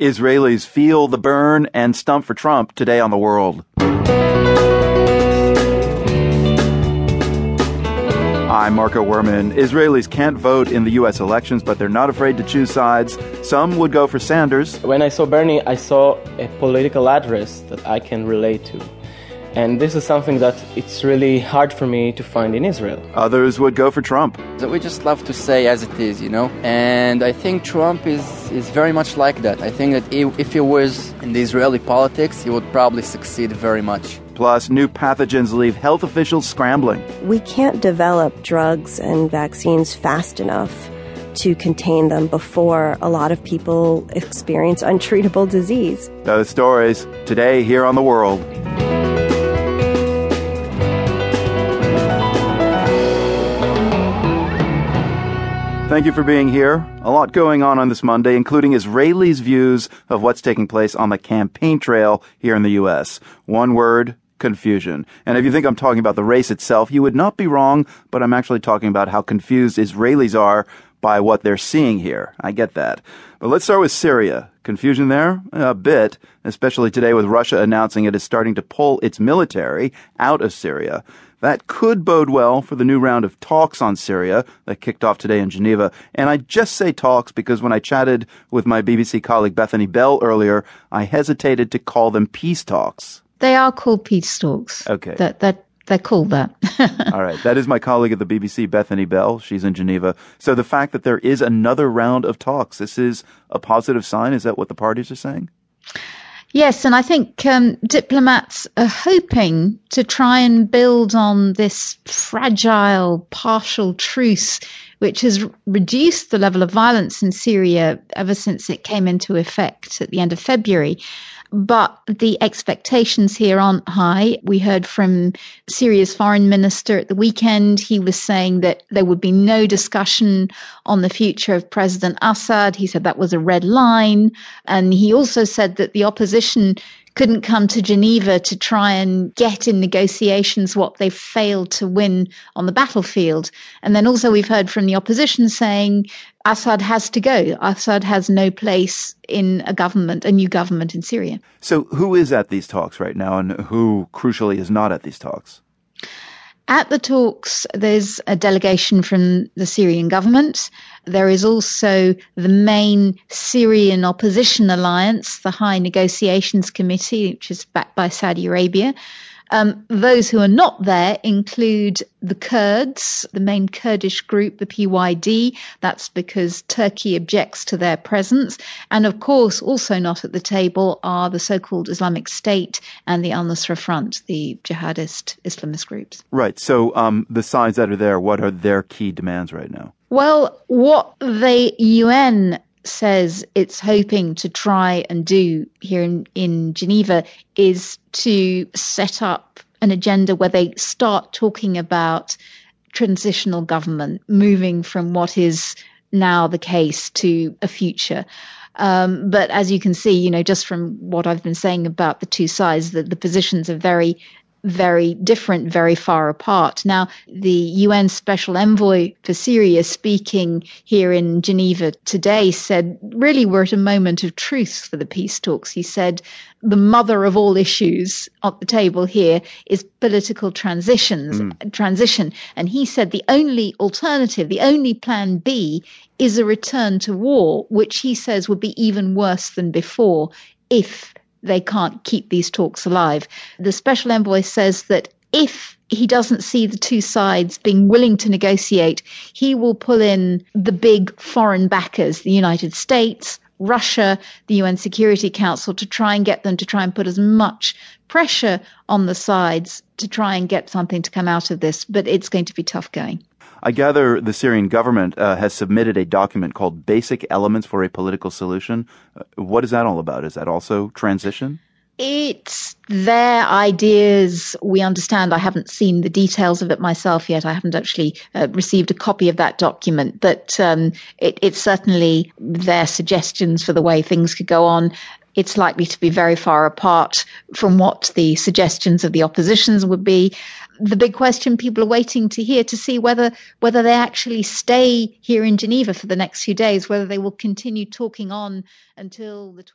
Israelis feel the burn and stump for Trump today on the world. I'm Marco Werman. Israelis can't vote in the U.S. elections, but they're not afraid to choose sides. Some would go for Sanders. When I saw Bernie, I saw a political address that I can relate to. And this is something that it's really hard for me to find in Israel. Others would go for Trump. So We just love to say as it is, you know? And I think Trump is, is very much like that. I think that if he was in the Israeli politics, he would probably succeed very much. Plus, new pathogens leave health officials scrambling. We can't develop drugs and vaccines fast enough to contain them before a lot of people experience untreatable disease. Those stories today here on The World. Thank you for being here. A lot going on on this Monday, including Israelis' views of what's taking place on the campaign trail here in the U.S. One word, confusion. And if you think I'm talking about the race itself, you would not be wrong, but I'm actually talking about how confused Israelis are by what they're seeing here. I get that. But let's start with Syria. Confusion there? A bit, especially today with Russia announcing it is starting to pull its military out of Syria. That could bode well for the new round of talks on Syria that kicked off today in Geneva. And I just say talks because when I chatted with my BBC colleague Bethany Bell earlier, I hesitated to call them peace talks. They are called peace talks. Okay. That, that, they're called that. All right. That is my colleague at the BBC, Bethany Bell. She's in Geneva. So the fact that there is another round of talks, this is a positive sign. Is that what the parties are saying? Yes, and I think um, diplomats are hoping to try and build on this fragile, partial truce, which has reduced the level of violence in Syria ever since it came into effect at the end of February but the expectations here aren't high. We heard from Syria's foreign minister at the weekend. He was saying that there would be no discussion on the future of President Assad. He said that was a red line. And he also said that the opposition couldn't come to Geneva to try and get in negotiations what they failed to win on the battlefield. And then also we've heard from the opposition saying Assad has to go. Assad has no place in a government, a new government in Syria. So who is at these talks right now and who crucially is not at these talks? At the talks, there's a delegation from the Syrian government. There is also the main Syrian opposition alliance, the High Negotiations Committee, which is backed by Saudi Arabia. Um, those who are not there include the Kurds, the main Kurdish group, the PYD. That's because Turkey objects to their presence. And of course, also not at the table are the so called Islamic State and the Al Nusra Front, the jihadist Islamist groups. Right. So um, the sides that are there, what are their key demands right now? Well, what the UN says it's hoping to try and do here in, in Geneva is to set up an agenda where they start talking about transitional government, moving from what is now the case to a future. Um, but as you can see, you know, just from what I've been saying about the two sides, that the positions are very very different, very far apart. Now, the UN Special Envoy for Syria speaking here in Geneva today said, really, we're at a moment of truth for the peace talks. He said, the mother of all issues at the table here is political transitions, mm. transition. And he said the only alternative, the only plan B is a return to war, which he says would be even worse than before if they can't keep these talks alive. The special envoy says that if he doesn't see the two sides being willing to negotiate, he will pull in the big foreign backers, the United States, Russia, the UN Security Council, to try and get them to try and put as much pressure on the sides to try and get something to come out of this. But it's going to be tough going. I gather the Syrian government uh, has submitted a document called Basic Elements for a Political Solution. Uh, what is that all about? Is that also transition? It's their ideas. We understand. I haven't seen the details of it myself yet. I haven't actually uh, received a copy of that document, but um, it, it's certainly their suggestions for the way things could go on it's likely to be very far apart from what the suggestions of the oppositions would be. The big question people are waiting to hear to see whether whether they actually stay here in Geneva for the next few days, whether they will continue talking on until the 20th.